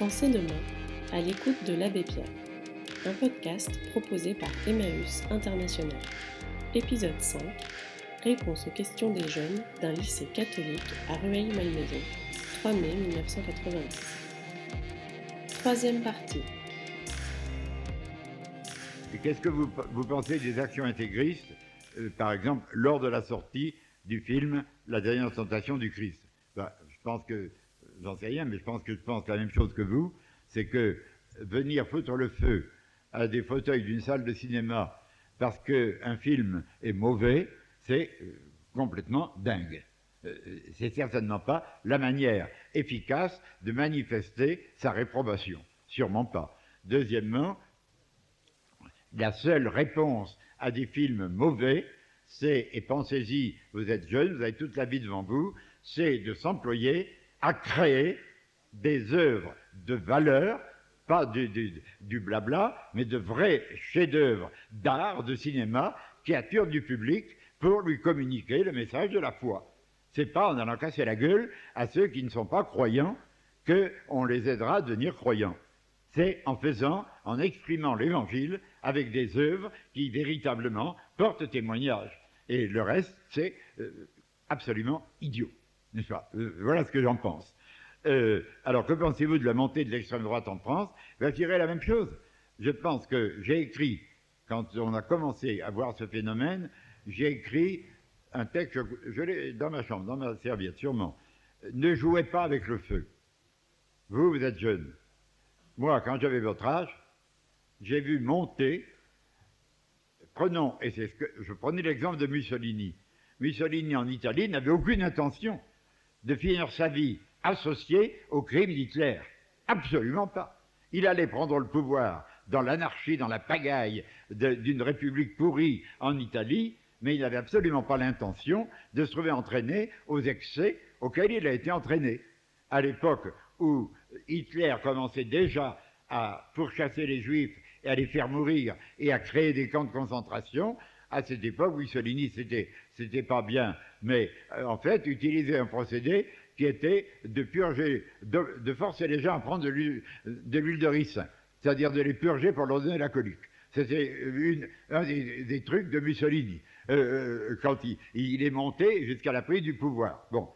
Pensez demain à l'écoute de l'Abbé Pierre, un podcast proposé par Emmaüs International. Épisode 5 Réponse aux questions des jeunes d'un lycée catholique à Rueil-Malmaison, 3 mai 1990. Troisième partie. Qu'est-ce que vous, pensez des actions intégristes, euh, par exemple, lors de la sortie du film La dernière tentation du Christ? Ben, Je pense que, j'en sais rien, mais je pense que je pense la même chose que vous, c'est que venir foutre le feu à des fauteuils d'une salle de cinéma parce qu'un film est mauvais, c'est euh, complètement dingue. Euh, c'est certainement pas la manière efficace de manifester sa réprobation. Sûrement pas. Deuxièmement, la seule réponse à des films mauvais, c'est, et pensez-y, vous êtes jeune, vous avez toute la vie devant vous, c'est de s'employer à créer des œuvres de valeur, pas du, blabla, mais de vrais chefs-d'œuvre d'art, de cinéma, qui attirent du public pour lui communiquer le message de la foi. C'est pas en allant casser la gueule à ceux qui ne sont pas croyants qu'on les aidera à devenir croyants. C'est en faisant, en exprimant l'évangile avec des œuvres qui véritablement portent témoignage. Et le reste, c'est euh, absolument idiot. Euh, Voilà ce que j'en pense. Euh, alors, que pensez-vous de la montée de l'extrême droite en France? Je dirais la même chose. Je pense que j'ai écrit, quand on a commencé à voir ce phénomène, j'ai écrit un texte, je, je l'ai dans ma chambre, dans ma serviette, sûrement. Ne jouez pas avec le feu. Vous, vous êtes jeune. Moi, quand j'avais votre âge, j'ai vu monter, prenons, et c'est ce que, je prenais l'exemple de Mussolini. Mussolini en Italie n'avait aucune intention de finir sa vie associé au crime d'Hitler. Absolument pas. Il allait prendre le pouvoir dans l'anarchie, dans la pagaille d'une république pourrie en Italie, mais il n'avait absolument pas l'intention de se trouver entraîné aux excès auxquels il a été entraîné. À l'époque où Hitler commençait déjà à pourchasser les juifs et à les faire mourir et à créer des camps de concentration, à cette époque, Mussolini, c'était, c'était pas bien, mais euh, en fait, utilisait un procédé qui était de purger, de, forcer les gens à prendre de l'huile de, l'huile ricin, c'est-à-dire de les purger pour leur donner la colique. C'était un des, trucs de Mussolini, euh, quand il, il, est monté jusqu'à la prise du pouvoir. Bon,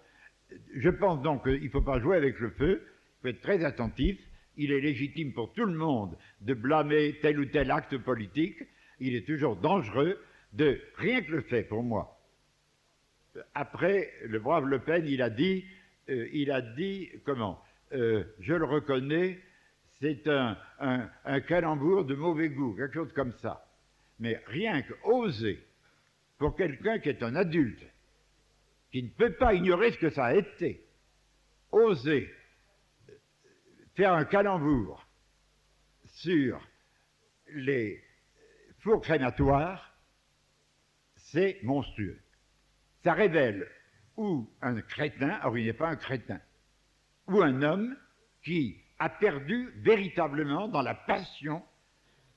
je pense donc qu'il ne faut pas jouer avec le feu, il faut être très attentif, il est légitime pour tout le monde de blâmer tel ou tel acte politique, il est toujours dangereux de rien que le fait pour moi. Après, le brave Le Pen, il a dit, euh, il a dit, comment euh, Je le reconnais, c'est un, un, un, calembour de mauvais goût, quelque chose comme ça. Mais rien qu'oser, pour quelqu'un qui est un adulte, qui ne peut pas ignorer ce que ça a été, oser faire un calembour sur les fours crématoires, c'est monstrueux. Ça révèle ou un crétin, or il n'est pas un crétin, ou un homme qui a perdu véritablement dans la passion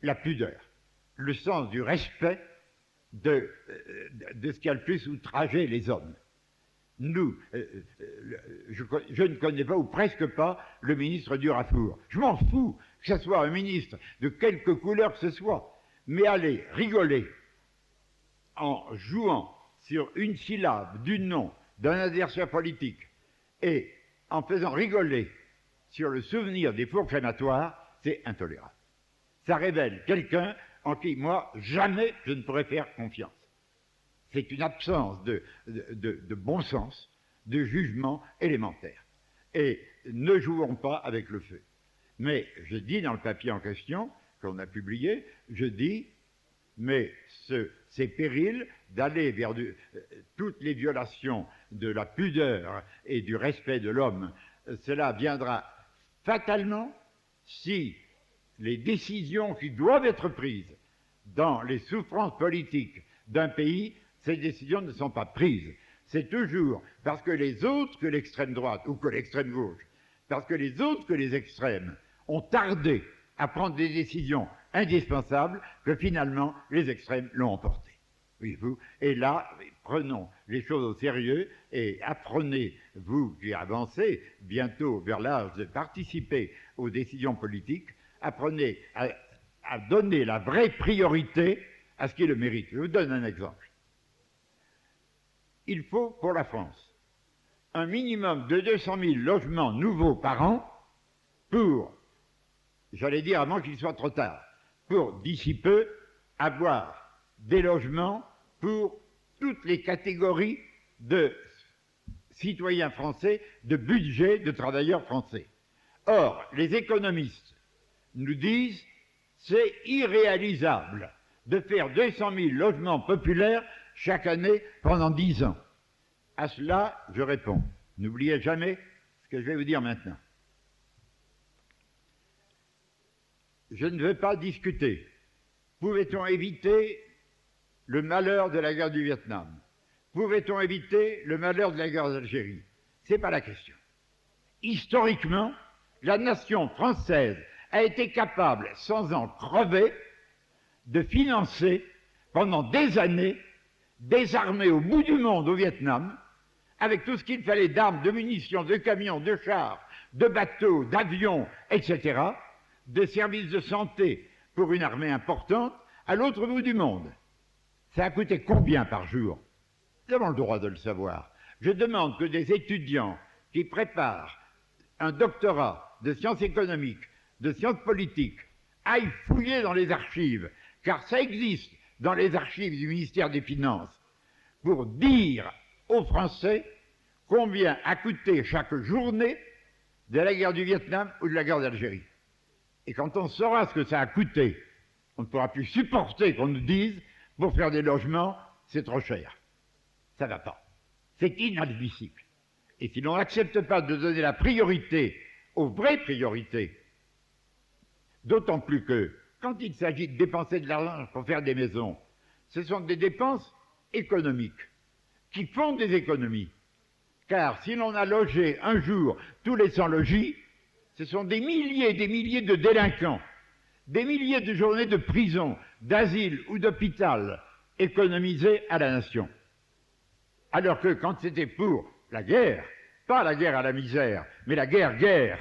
la pudeur, le sens du respect de, de ce qui a le plus outragé les hommes. Nous, euh, je, je, ne connais pas ou presque pas le ministre Durafour. Je m'en fous que ce soit un ministre de quelque couleur que ce soit, mais aller rigoler en jouant sur une syllabe du nom d'un adversaire politique et en faisant rigoler sur le souvenir des fours crématoires, c'est intolérable. Ça révèle quelqu'un en qui, moi, jamais je ne pourrais faire confiance. C'est une absence de, de, bon sens, de jugement élémentaire. Et ne jouons pas avec le feu. Mais je dis dans le papier en question, qu'on a publié, je dis, mais ce, ces périls d'aller vers euh, toutes les violations de la pudeur et du respect de l'homme, cela viendra fatalement si les décisions qui doivent être prises dans les souffrances politiques d'un pays ces décisions ne sont pas prises. C'est toujours parce que les autres que l'extrême droite ou que l'extrême gauche, parce que les autres que les extrêmes ont tardé à prendre des décisions indispensables que finalement les extrêmes l'ont emporté. Voyez-vous Et là, prenons les choses au sérieux et apprenez, vous qui avancez bientôt vers l'âge de participer aux décisions politiques, apprenez à, à donner la vraie priorité à ce qui le mérite. Je vous donne un exemple. Il faut pour la France un minimum de 200 000 logements nouveaux par an pour, j'allais dire avant qu'il soit trop tard, pour d'ici peu avoir des logements pour toutes les catégories de citoyens français, de budget de travailleurs français. Or, les économistes nous disent c'est irréalisable de faire 200 000 logements populaires chaque année pendant 10 ans. À cela, je réponds, n'oubliez jamais ce que je vais vous dire maintenant. Je ne veux pas discuter. Pouvait-on éviter le malheur de la guerre du Vietnam Pouvait-on éviter le malheur de la guerre d'Algérie? Ce n'est pas la question. Historiquement, la nation française a été capable, sans en crever, de financer pendant des années des armées au bout du monde au Vietnam, avec tout ce qu'il fallait d'armes, de munitions, de camions, de chars, de bateaux, d'avions, etc., de services de santé pour une armée importante à l'autre bout du monde. Ça a coûté combien par jour? Nous avons le droit de le savoir. Je demande que des étudiants qui préparent un doctorat de sciences économiques, de sciences politiques, aillent fouiller dans les archives, car ça existe dans les archives du ministère des Finances, pour dire aux Français combien a coûté chaque journée de la guerre du Vietnam ou de la guerre d'Algérie. Et quand on saura ce que ça a coûté, on ne pourra plus supporter qu'on nous dise, pour faire des logements, c'est trop cher. Ça ne va pas. C'est inadmissible. Et si l'on n'accepte pas de donner la priorité aux vraies priorités, d'autant plus que quand il s'agit de dépenser de l'argent pour faire des maisons, ce sont des dépenses économiques qui font des économies. Car si l'on a logé un jour tous les sans-logis, ce sont des milliers et des milliers de délinquants, des milliers de journées de prison, d'asile ou d'hôpital économisées à la nation. Alors que quand c'était pour la guerre, pas la guerre à la misère, mais la guerre-guerre,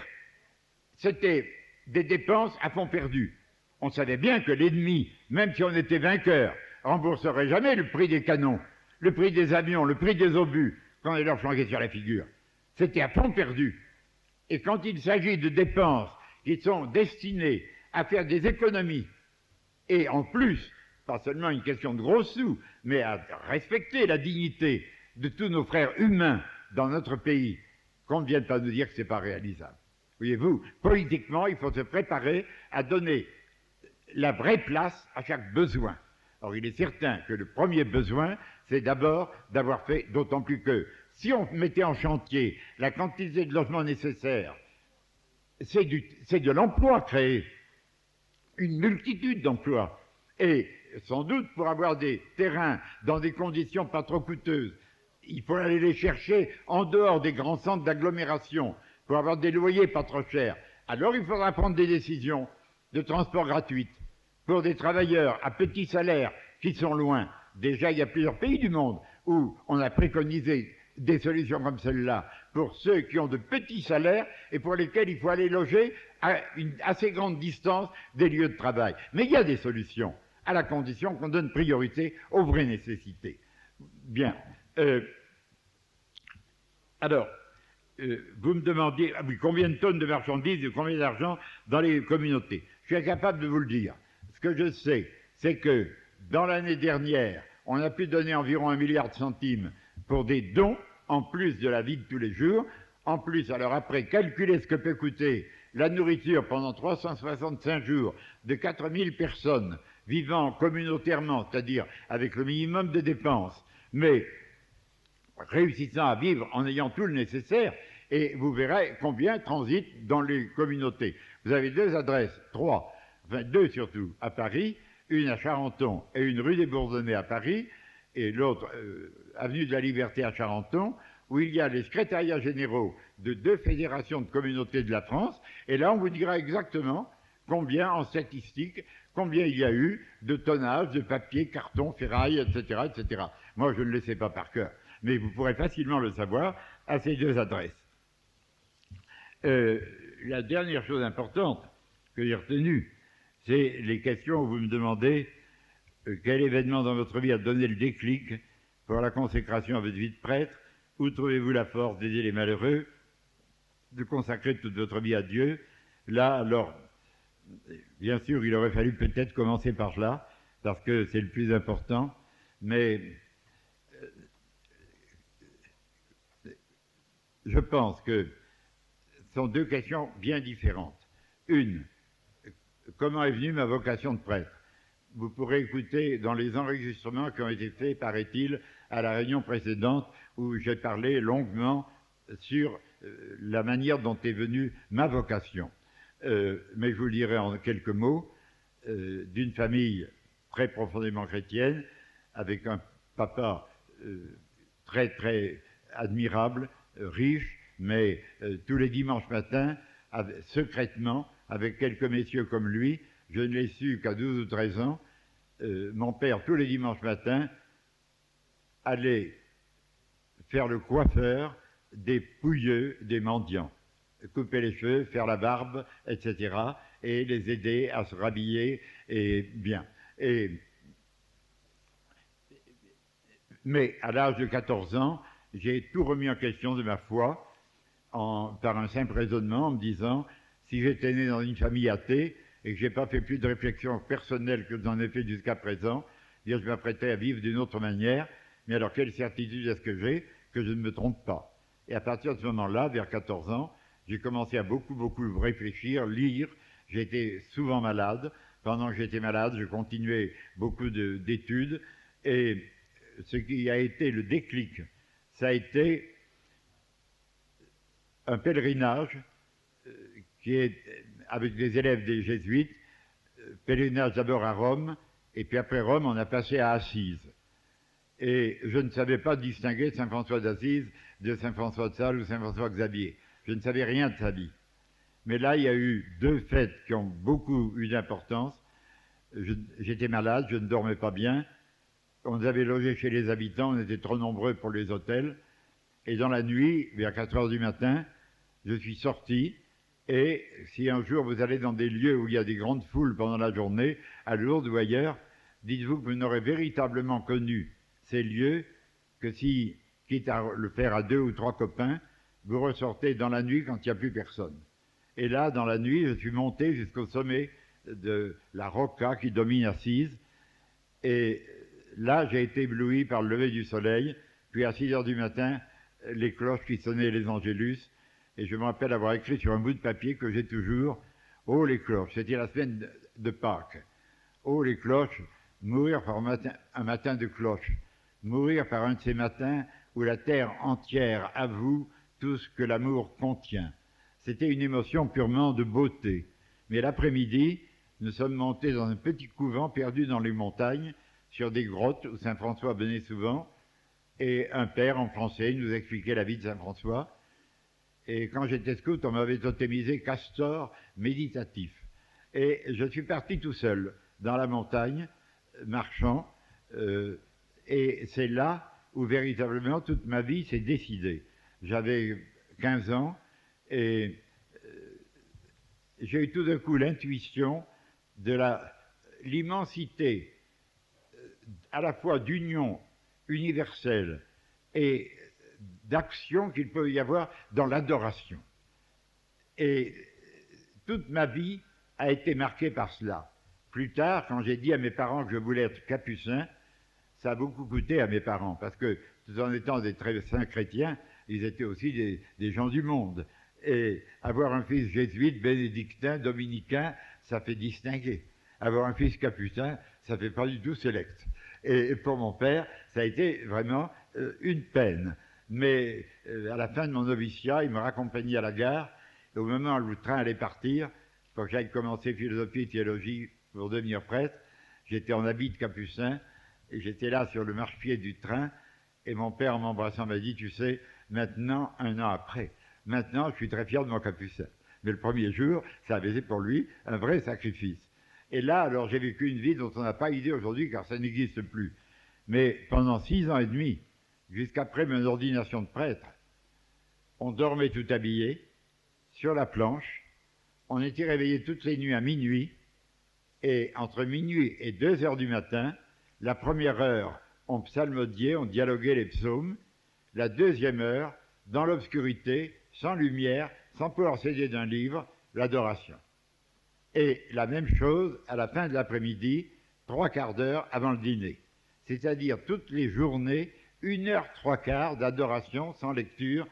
c'était des dépenses à fond perdu. On savait bien que l'ennemi, même si on était vainqueur, rembourserait jamais le prix des canons, le prix des avions, le prix des obus, quand ils leur flanquaient sur la figure. C'était à fond perdu. Et quand il s'agit de dépenses qui sont destinées à faire des économies, et en plus, pas seulement une question de gros sous, mais à respecter la dignité de tous nos frères humains dans notre pays, qu'on ne vienne pas nous dire que ce n'est pas réalisable. Voyez-vous, politiquement, il faut se préparer à donner la vraie place à chaque besoin. Or, il est certain que le premier besoin, c'est d'abord d'avoir fait, d'autant plus que si on mettait en chantier la quantité de logements nécessaires, c'est de l'emploi créé, une multitude d'emplois. Et sans doute pour avoir des terrains dans des conditions pas trop coûteuses, il faut aller les chercher en dehors des grands centres d'agglomération pour avoir des loyers pas trop chers. Alors il faudra prendre des décisions de transport gratuit pour des travailleurs à petits salaires qui sont loin. Déjà, il y a plusieurs pays du monde où on a préconisé des solutions comme celle-là pour ceux qui ont de petits salaires et pour lesquels il faut aller loger à une assez grande distance des lieux de travail. Mais il y a des solutions, à la condition qu'on donne priorité aux vraies nécessités. Bien. Euh, alors, euh, vous me demandiez ah combien de tonnes de marchandises et combien d'argent dans les communautés? Je suis incapable de vous le dire. Ce que je sais, c'est que dans l'année dernière, on a pu donner environ un milliard de centimes pour des dons, en plus de la vie de tous les jours. En plus, alors après, calculez ce que peut coûter la nourriture pendant 365 jours de 4000 personnes vivant communautairement, c'est-à-dire avec le minimum de dépenses, mais réussissant à vivre en ayant tout le nécessaire, et vous verrez combien transitent dans les communautés. Vous avez deux adresses, trois, enfin deux surtout, à Paris, une à Charenton et une rue des Bourdonnais à Paris, et l'autre euh, avenue de la Liberté à Charenton, où il y a les secrétariats généraux de deux fédérations de communautés de la France, et là on vous dira exactement combien en statistique, combien il y a eu de tonnage de papier, carton, ferraille, etc., etc. Moi, je ne le sais pas par cœur, mais vous pourrez facilement le savoir à ces deux adresses. Euh, la dernière chose importante que j'ai retenue, c'est les questions où vous me demandez quel événement dans votre vie a donné le déclic pour la consécration à votre vie de prêtre, où trouvez-vous la force d'aider les malheureux, de consacrer toute votre vie à Dieu? Là, alors, bien sûr, il aurait fallu peut-être commencer par là, parce que c'est le plus important, mais euh, je pense que ce sont deux questions bien différentes. Une, comment est venue ma vocation de prêtre? Vous pourrez écouter dans les enregistrements qui ont été faits, paraît-il, à la réunion précédente, où j'ai parlé longuement sur euh, la manière dont est venue ma vocation. Euh, mais je vous dirai en quelques mots euh, d'une famille très profondément chrétienne, avec un papa très très admirable, riche, mais tous les dimanches matins, secrètement, avec quelques messieurs comme lui, je ne l'ai su qu'à 12 ou 13 ans, mon père, tous les dimanches matins, allait faire le coiffeur des pouilleux, des mendiants, couper les cheveux, faire la barbe, etc., et les aider à se rhabiller et bien. Mais à l'âge de 14 ans, j'ai tout remis en question de ma foi par un simple raisonnement en me disant si j'étais né dans une famille athée et que j'ai pas fait plus de réflexion personnelle que j'en ai fait jusqu'à présent, je m'apprêtais à vivre d'une autre manière. Mais alors quelle certitude est-ce que j'ai que je ne me trompe pas? Et à partir de ce moment-là, vers 14 ans, j'ai commencé à beaucoup, beaucoup réfléchir, lire. J'étais souvent malade. Pendant que j'étais malade, je continuais beaucoup d'études. Et ce qui a été le déclic, ça a été un pèlerinage euh, qui est avec des élèves des jésuites, euh, pèlerinage d'abord à Rome, et puis après Rome, on a passé à Assise. Et je ne savais pas distinguer Saint François d'Assise de Saint François de Sales ou Saint François Xavier. Je ne savais rien de sa vie. Mais là, il y a eu deux fêtes qui ont beaucoup eu d'importance. J'étais malade, je ne dormais pas bien. On avait logé chez les habitants, on était trop nombreux pour les hôtels. Et dans la nuit, vers 4 heures du matin, je suis sorti. Et si un jour vous allez dans des lieux où il y a des grandes foules pendant la journée, à Lourdes ou ailleurs, dites-vous que vous n'aurez véritablement connu ces lieux que si quitte à le faire à deux ou trois copains, vous ressortez dans la nuit quand il n'y a plus personne. Et là, dans la nuit, je suis monté jusqu'au sommet de la Rocca qui domine Assise. Et là, j'ai été ébloui par le lever du soleil. Puis à 6 heures du matin, les cloches qui sonnaient les Angélus. Et je me rappelle avoir écrit sur un bout de papier que j'ai toujours Oh les cloches, c'était la semaine de Pâques. Oh les cloches, mourir par un matin, un matin de cloche, mourir par un de ces matins où la terre entière avoue tout ce que l'amour contient. C'était une émotion purement de beauté. Mais l'après-midi, nous sommes montés dans un petit couvent perdu dans les montagnes, sur des grottes où Saint François venait souvent, et un père en français nous expliquait la vie de Saint François. Et quand j'étais scout, on m'avait totémisé castor méditatif. Et je suis parti tout seul dans la montagne, marchant, euh, et c'est là où véritablement toute ma vie s'est décidée. J'avais 15 ans et euh, j'ai eu tout d'un coup l'intuition de l'immensité euh, à la fois d'union universelle et d'action qu'il peut y avoir dans l'adoration. Et toute ma vie a été marquée par cela. Plus tard, quand j'ai dit à mes parents que je voulais être capucin, ça a beaucoup coûté à mes parents, parce que tout en étant des très saints chrétiens, ils étaient aussi des, gens du monde. Et avoir un fils jésuite, bénédictin, dominicain, ça fait distinguer. Avoir un fils capucin, ça fait pas du tout select. Et pour mon père, ça a été vraiment euh, une peine. Mais euh, à la fin de mon noviciat, il me raccompagnait à la gare. Et au moment où le train allait partir, quand j'allais commencer philosophie et théologie pour devenir prêtre, j'étais en habit de capucin et j'étais là sur le marchepied du train, et mon père, en m'embrassant, m'a dit, tu sais, maintenant, un an après, maintenant, je suis très fier de mon capucin. Mais le premier jour, ça avait été pour lui un vrai sacrifice. Et là, alors, j'ai vécu une vie dont on n'a pas idée aujourd'hui, car ça n'existe plus. Mais pendant six ans et demi, jusqu'après mon ordination de prêtre, on dormait tout habillé, sur la planche, on était réveillé toutes les nuits à minuit, et entre minuit et deux heures du matin, la première heure, on psalmodiait, on dialoguait les psaumes, la deuxième heure, dans l'obscurité, sans lumière, sans pouvoir s'aider d'un livre, l'adoration. Et la même chose à la fin de l'après-midi, trois quarts d'heure avant le dîner. C'est-à-dire toutes les journées, une heure, trois quarts d'adoration sans lecture,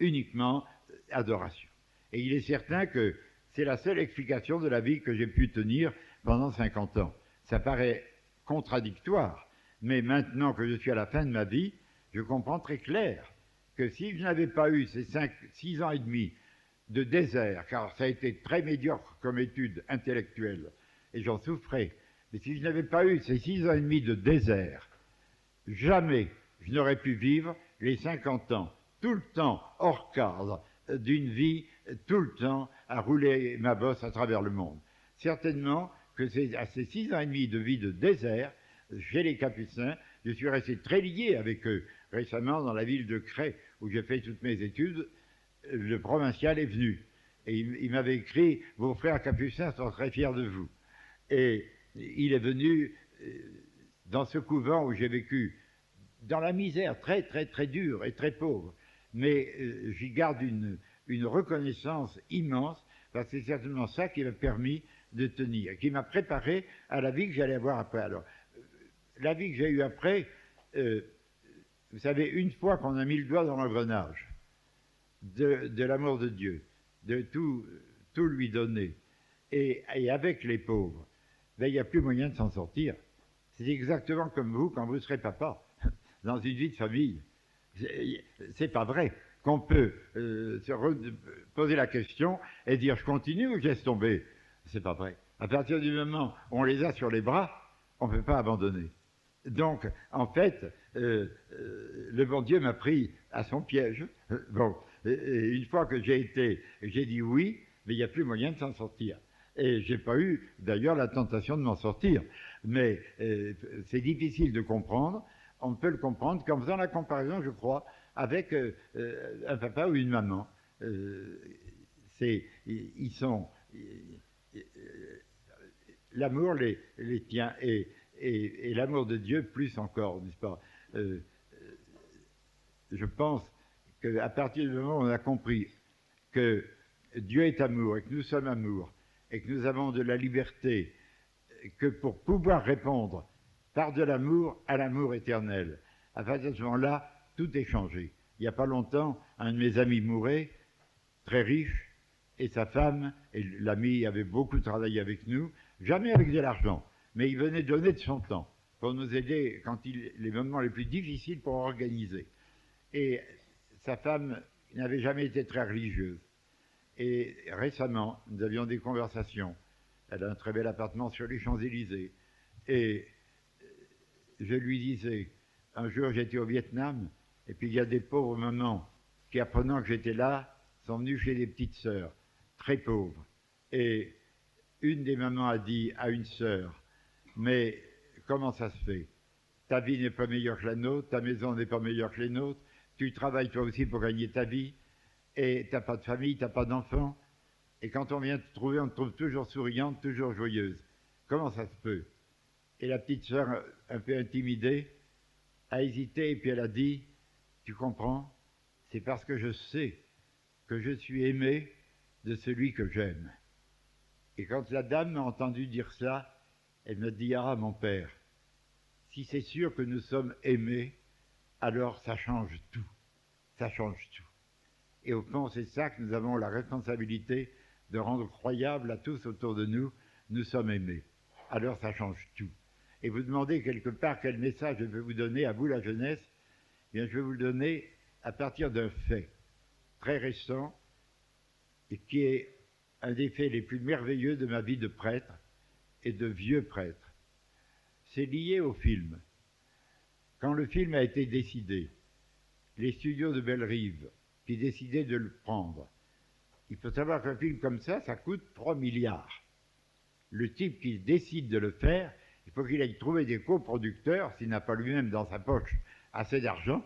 uniquement adoration. Et il est certain que c'est la seule explication de la vie que j'ai pu tenir pendant 50 ans. Ça paraît contradictoire, mais maintenant que je suis à la fin de ma vie, je comprends très clair que si je n'avais pas eu ces 5, 6 ans et demi de désert, car ça a été très médiocre comme étude intellectuelle, et j'en souffrais, mais si je n'avais pas eu ces 6 ans et demi de désert, jamais je n'aurais pu vivre les 50 ans, tout le temps hors cadre d'une vie, tout le temps à rouler ma bosse à travers le monde. Certainement que c'est à ces 6 ans et demi de vie de désert, chez les Capucins, je suis resté très lié avec eux. Récemment, dans la ville de Cray, où j'ai fait toutes mes études, le provincial est venu. Et il, m'avait écrit Vos frères Capucins sont très fiers de vous. Et il est venu euh, dans ce couvent où j'ai vécu dans la misère très, très, très dure et très pauvre. Mais euh, j'y garde une, reconnaissance immense, parce que c'est certainement ça qui m'a permis de tenir, qui m'a préparé à la vie que j'allais avoir après. Alors, euh, la vie que j'ai eue après, euh, vous savez, une fois qu'on a mis le doigt dans l'engrenage de, de l'amour de Dieu, de tout, tout lui donner, et, et avec les pauvres, ben, il n'y a plus moyen de s'en sortir. C'est exactement comme vous quand vous serez papa, dans une vie de famille. C'est pas vrai qu'on peut euh, se poser la question et dire je continue ou je laisse tomber. C'est pas vrai. À partir du moment où on les a sur les bras, on ne peut pas abandonner. Donc, en fait, euh, euh, le bon Dieu m'a pris à son piège. Bon, une fois que j'ai été, j'ai dit oui, mais il n'y a plus moyen de s'en sortir. Et j'ai pas eu, d'ailleurs, la tentation de m'en sortir. Mais c'est difficile de comprendre. On peut le comprendre qu'en faisant la comparaison, je crois, avec euh, euh, un papa ou une maman. Euh, ils sont l'amour les, les tient et, et, l'amour de Dieu plus encore, n'est-ce pas? Je pense qu'à partir du moment où on a compris que Dieu est amour et que nous sommes amour et que nous avons de la liberté, que pour pouvoir répondre par de l'amour à l'amour éternel, à partir de ce moment-là, tout est changé. Il n'y a pas longtemps, un de mes amis mourait, très riche, et sa femme, et l'ami avait beaucoup travaillé avec nous, jamais avec de l'argent, mais il venait donner de son temps pour nous aider quand il, les moments les plus difficiles pour organiser. Et sa femme n'avait jamais été très religieuse. Et récemment, nous avions des conversations. Elle a un très bel appartement sur les Champs-Élysées. Et je lui disais, un jour j'étais au Vietnam, et puis il y a des pauvres mamans qui, apprenant que j'étais là, sont venues chez des petites sœurs, très pauvres. Et une des mamans a dit à une sœur, mais comment ça se fait? Ta vie n'est pas meilleure que la nôtre, ta maison n'est pas meilleure que les nôtres, tu travailles toi aussi pour gagner ta vie, et tu n'as pas de famille, tu n'as pas d'enfants, et quand on vient te trouver, on te trouve toujours souriante, toujours joyeuse. Comment ça se peut? Et la petite sœur, un peu intimidée, a hésité, et puis elle a dit, tu comprends C'est parce que je sais que je suis aimé de celui que j'aime. Et quand la dame m'a entendu dire ça, elle me dit Ah, mon père, si c'est sûr que nous sommes aimés, alors ça change tout. Ça change tout. Et au fond, c'est ça que nous avons la responsabilité de rendre croyable à tous autour de nous. Nous sommes aimés. Alors ça change tout. Et vous demandez quelque part quel message je vais vous donner à vous, la jeunesse. Bien, je vais vous le donner à partir d'un fait très récent et qui est un des faits les plus merveilleux de ma vie de prêtre et de vieux prêtre. C'est lié au film. Quand le film a été décidé, les studios de Bellerive qui décidaient de le prendre, il faut savoir qu'un film comme ça, ça coûte 3 milliards. Le type qui décide de le faire, il faut qu'il aille trouver des coproducteurs, s'il n'a pas lui-même dans sa poche assez d'argent,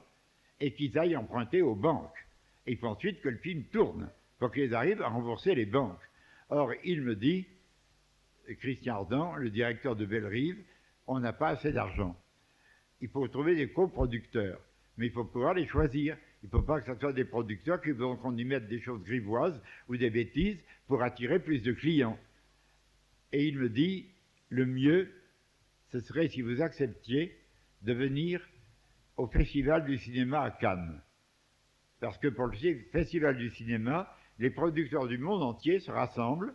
et qu'ils aillent emprunter aux banques. Il faut ensuite que le film tourne, pour qu'ils arrivent à rembourser les banques. Or, il me dit, Christian Ardant, le directeur de Bellerive, on n'a pas assez d'argent. Il faut trouver des coproducteurs, mais il faut pouvoir les choisir. Il ne faut pas que ce soit des producteurs qui vont qu'on y mette des choses grivoises ou des bêtises pour attirer plus de clients. Et il me dit, le mieux, ce serait si vous acceptiez de venir au Festival du cinéma à Cannes. Parce que pour le Festival du cinéma, les producteurs du monde entier se rassemblent,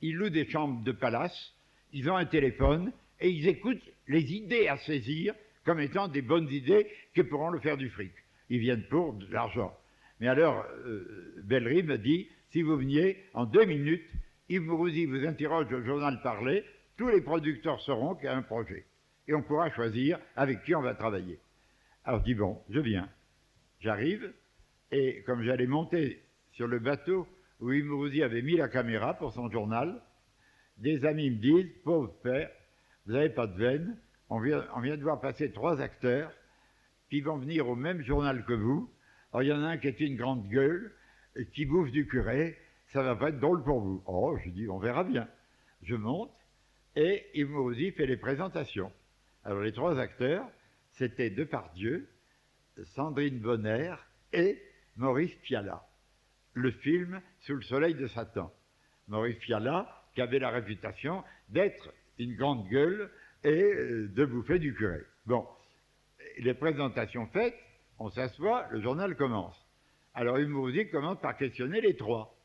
ils louent des chambres de palace, ils ont un téléphone et ils écoutent les idées à saisir comme étant des bonnes idées qui pourront le faire du fric. Ils viennent pour de l'argent. Mais alors, euh, Bellery me dit, si vous veniez, en deux minutes, Yves Mourouzi vous interroge au journal Parler, tous les producteurs sauront qu'il y a un projet. Et on pourra choisir avec qui on va travailler. Alors je dis, bon, je viens. J'arrive, et comme j'allais monter sur le bateau où Yves avait mis la caméra pour son journal, des amis me disent, pauvre père, vous n'avez pas de veine, on vient, de voir passer trois acteurs qui vont venir au même journal que vous. Alors il y en a un qui est une grande gueule, qui bouffe du curé, ça va pas être drôle pour vous. Oh, je dis, on verra bien. Je monte, et Mourouzi fait les présentations. Alors les trois acteurs, c'était Depardieu, Sandrine Bonner et Maurice Piala. Le film Sous le soleil de Satan. Maurice Piala, qui avait la réputation d'être une grande gueule et euh, de bouffer du curé. Bon, les présentations faites, on s'assoit, le journal commence. Alors Yves commence par questionner les trois.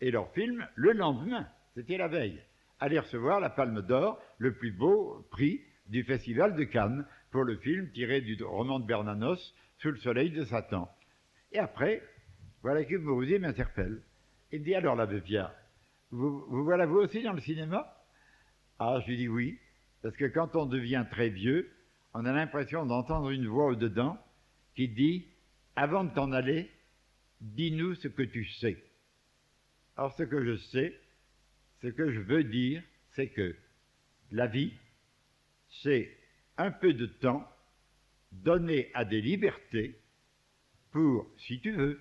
Et leur film, le lendemain, c'était la veille, allait recevoir la Palme d'Or, le plus beau prix du Festival de Cannes, pour le film tiré du roman de Bernanos, Sous le soleil de Satan. Et après, voilà que Mourouzi m'interpelle. Il dit alors l'abbé Pierre, vous, vous voilà vous aussi dans le cinéma? Ah, je lui dis oui, parce que quand on devient très vieux, on a l'impression d'entendre une voix au-dedans qui dit Avant de t'en aller, dis-nous ce que tu sais. Alors, ce que je sais, ce que je veux dire, c'est que la vie, c'est un peu de temps donné à des libertés pour, si tu veux,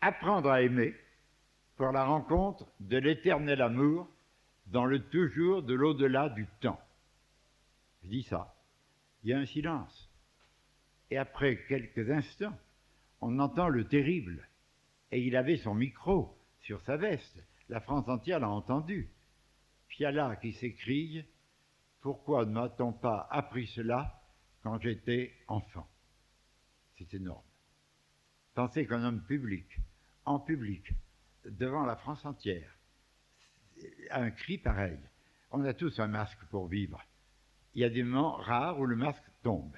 apprendre à aimer pour la rencontre de l'éternel amour dans le toujours de l'au-delà du temps. Je dis ça. Il y a un silence. Et après quelques instants, on entend le terrible. Et il avait son micro sur sa veste. La France entière l'a entendu. Fiala qui s'écrie Pourquoi ne m'a-t-on pas appris cela quand j'étais enfant? C'est énorme. Pensez qu'un homme public, en public, devant la France entière, a un cri pareil. On a tous un masque pour vivre il y a des moments rares où le masque tombe.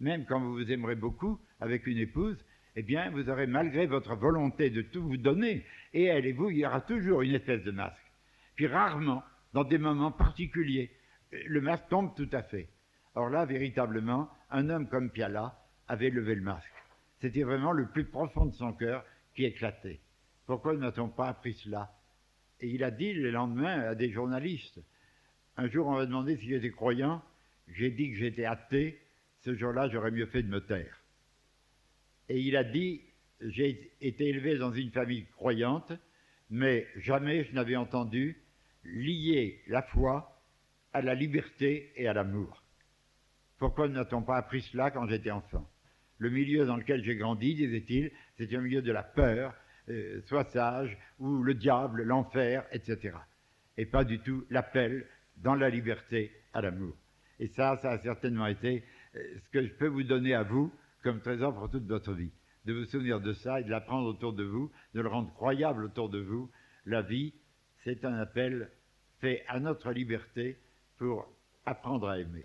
Même quand vous vous aimerez beaucoup avec une épouse, eh bien, vous aurez malgré votre volonté de tout vous donner, et elle et vous, il y aura toujours une espèce de masque. Puis rarement, dans des moments particuliers, le masque tombe tout à fait. Or là, véritablement, un homme comme Piala avait levé le masque. C'était vraiment le plus profond de son cœur qui éclatait. Pourquoi n'a-t-on pas appris cela? Et il a dit le lendemain à des journalistes. Un jour, on m'a demandé si j'étais croyant j'ai dit que j'étais athée, ce jour-là, j'aurais mieux fait de me taire. Et il a dit, j'ai été élevé dans une famille croyante, mais jamais je n'avais entendu lier la foi à la liberté et à l'amour. Pourquoi n'a-t-on pas appris cela quand j'étais enfant? Le milieu dans lequel j'ai grandi, disait-il, c'était un milieu de la peur, euh, sois sage, ou le diable, l'enfer, etc. Et pas du tout l'appel dans la liberté à l'amour. Et ça, ça a certainement été euh, ce que je peux vous donner à vous comme trésor pour toute votre vie. De vous souvenir de ça et de l'apprendre autour de vous, de le rendre croyable autour de vous. La vie, c'est un appel fait à notre liberté pour apprendre à aimer.